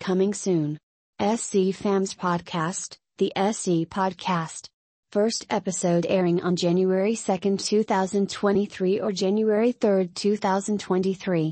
Coming soon. SC Fams Podcast, the SC Podcast. First episode airing on January 2, 2023 or January 3, 2023.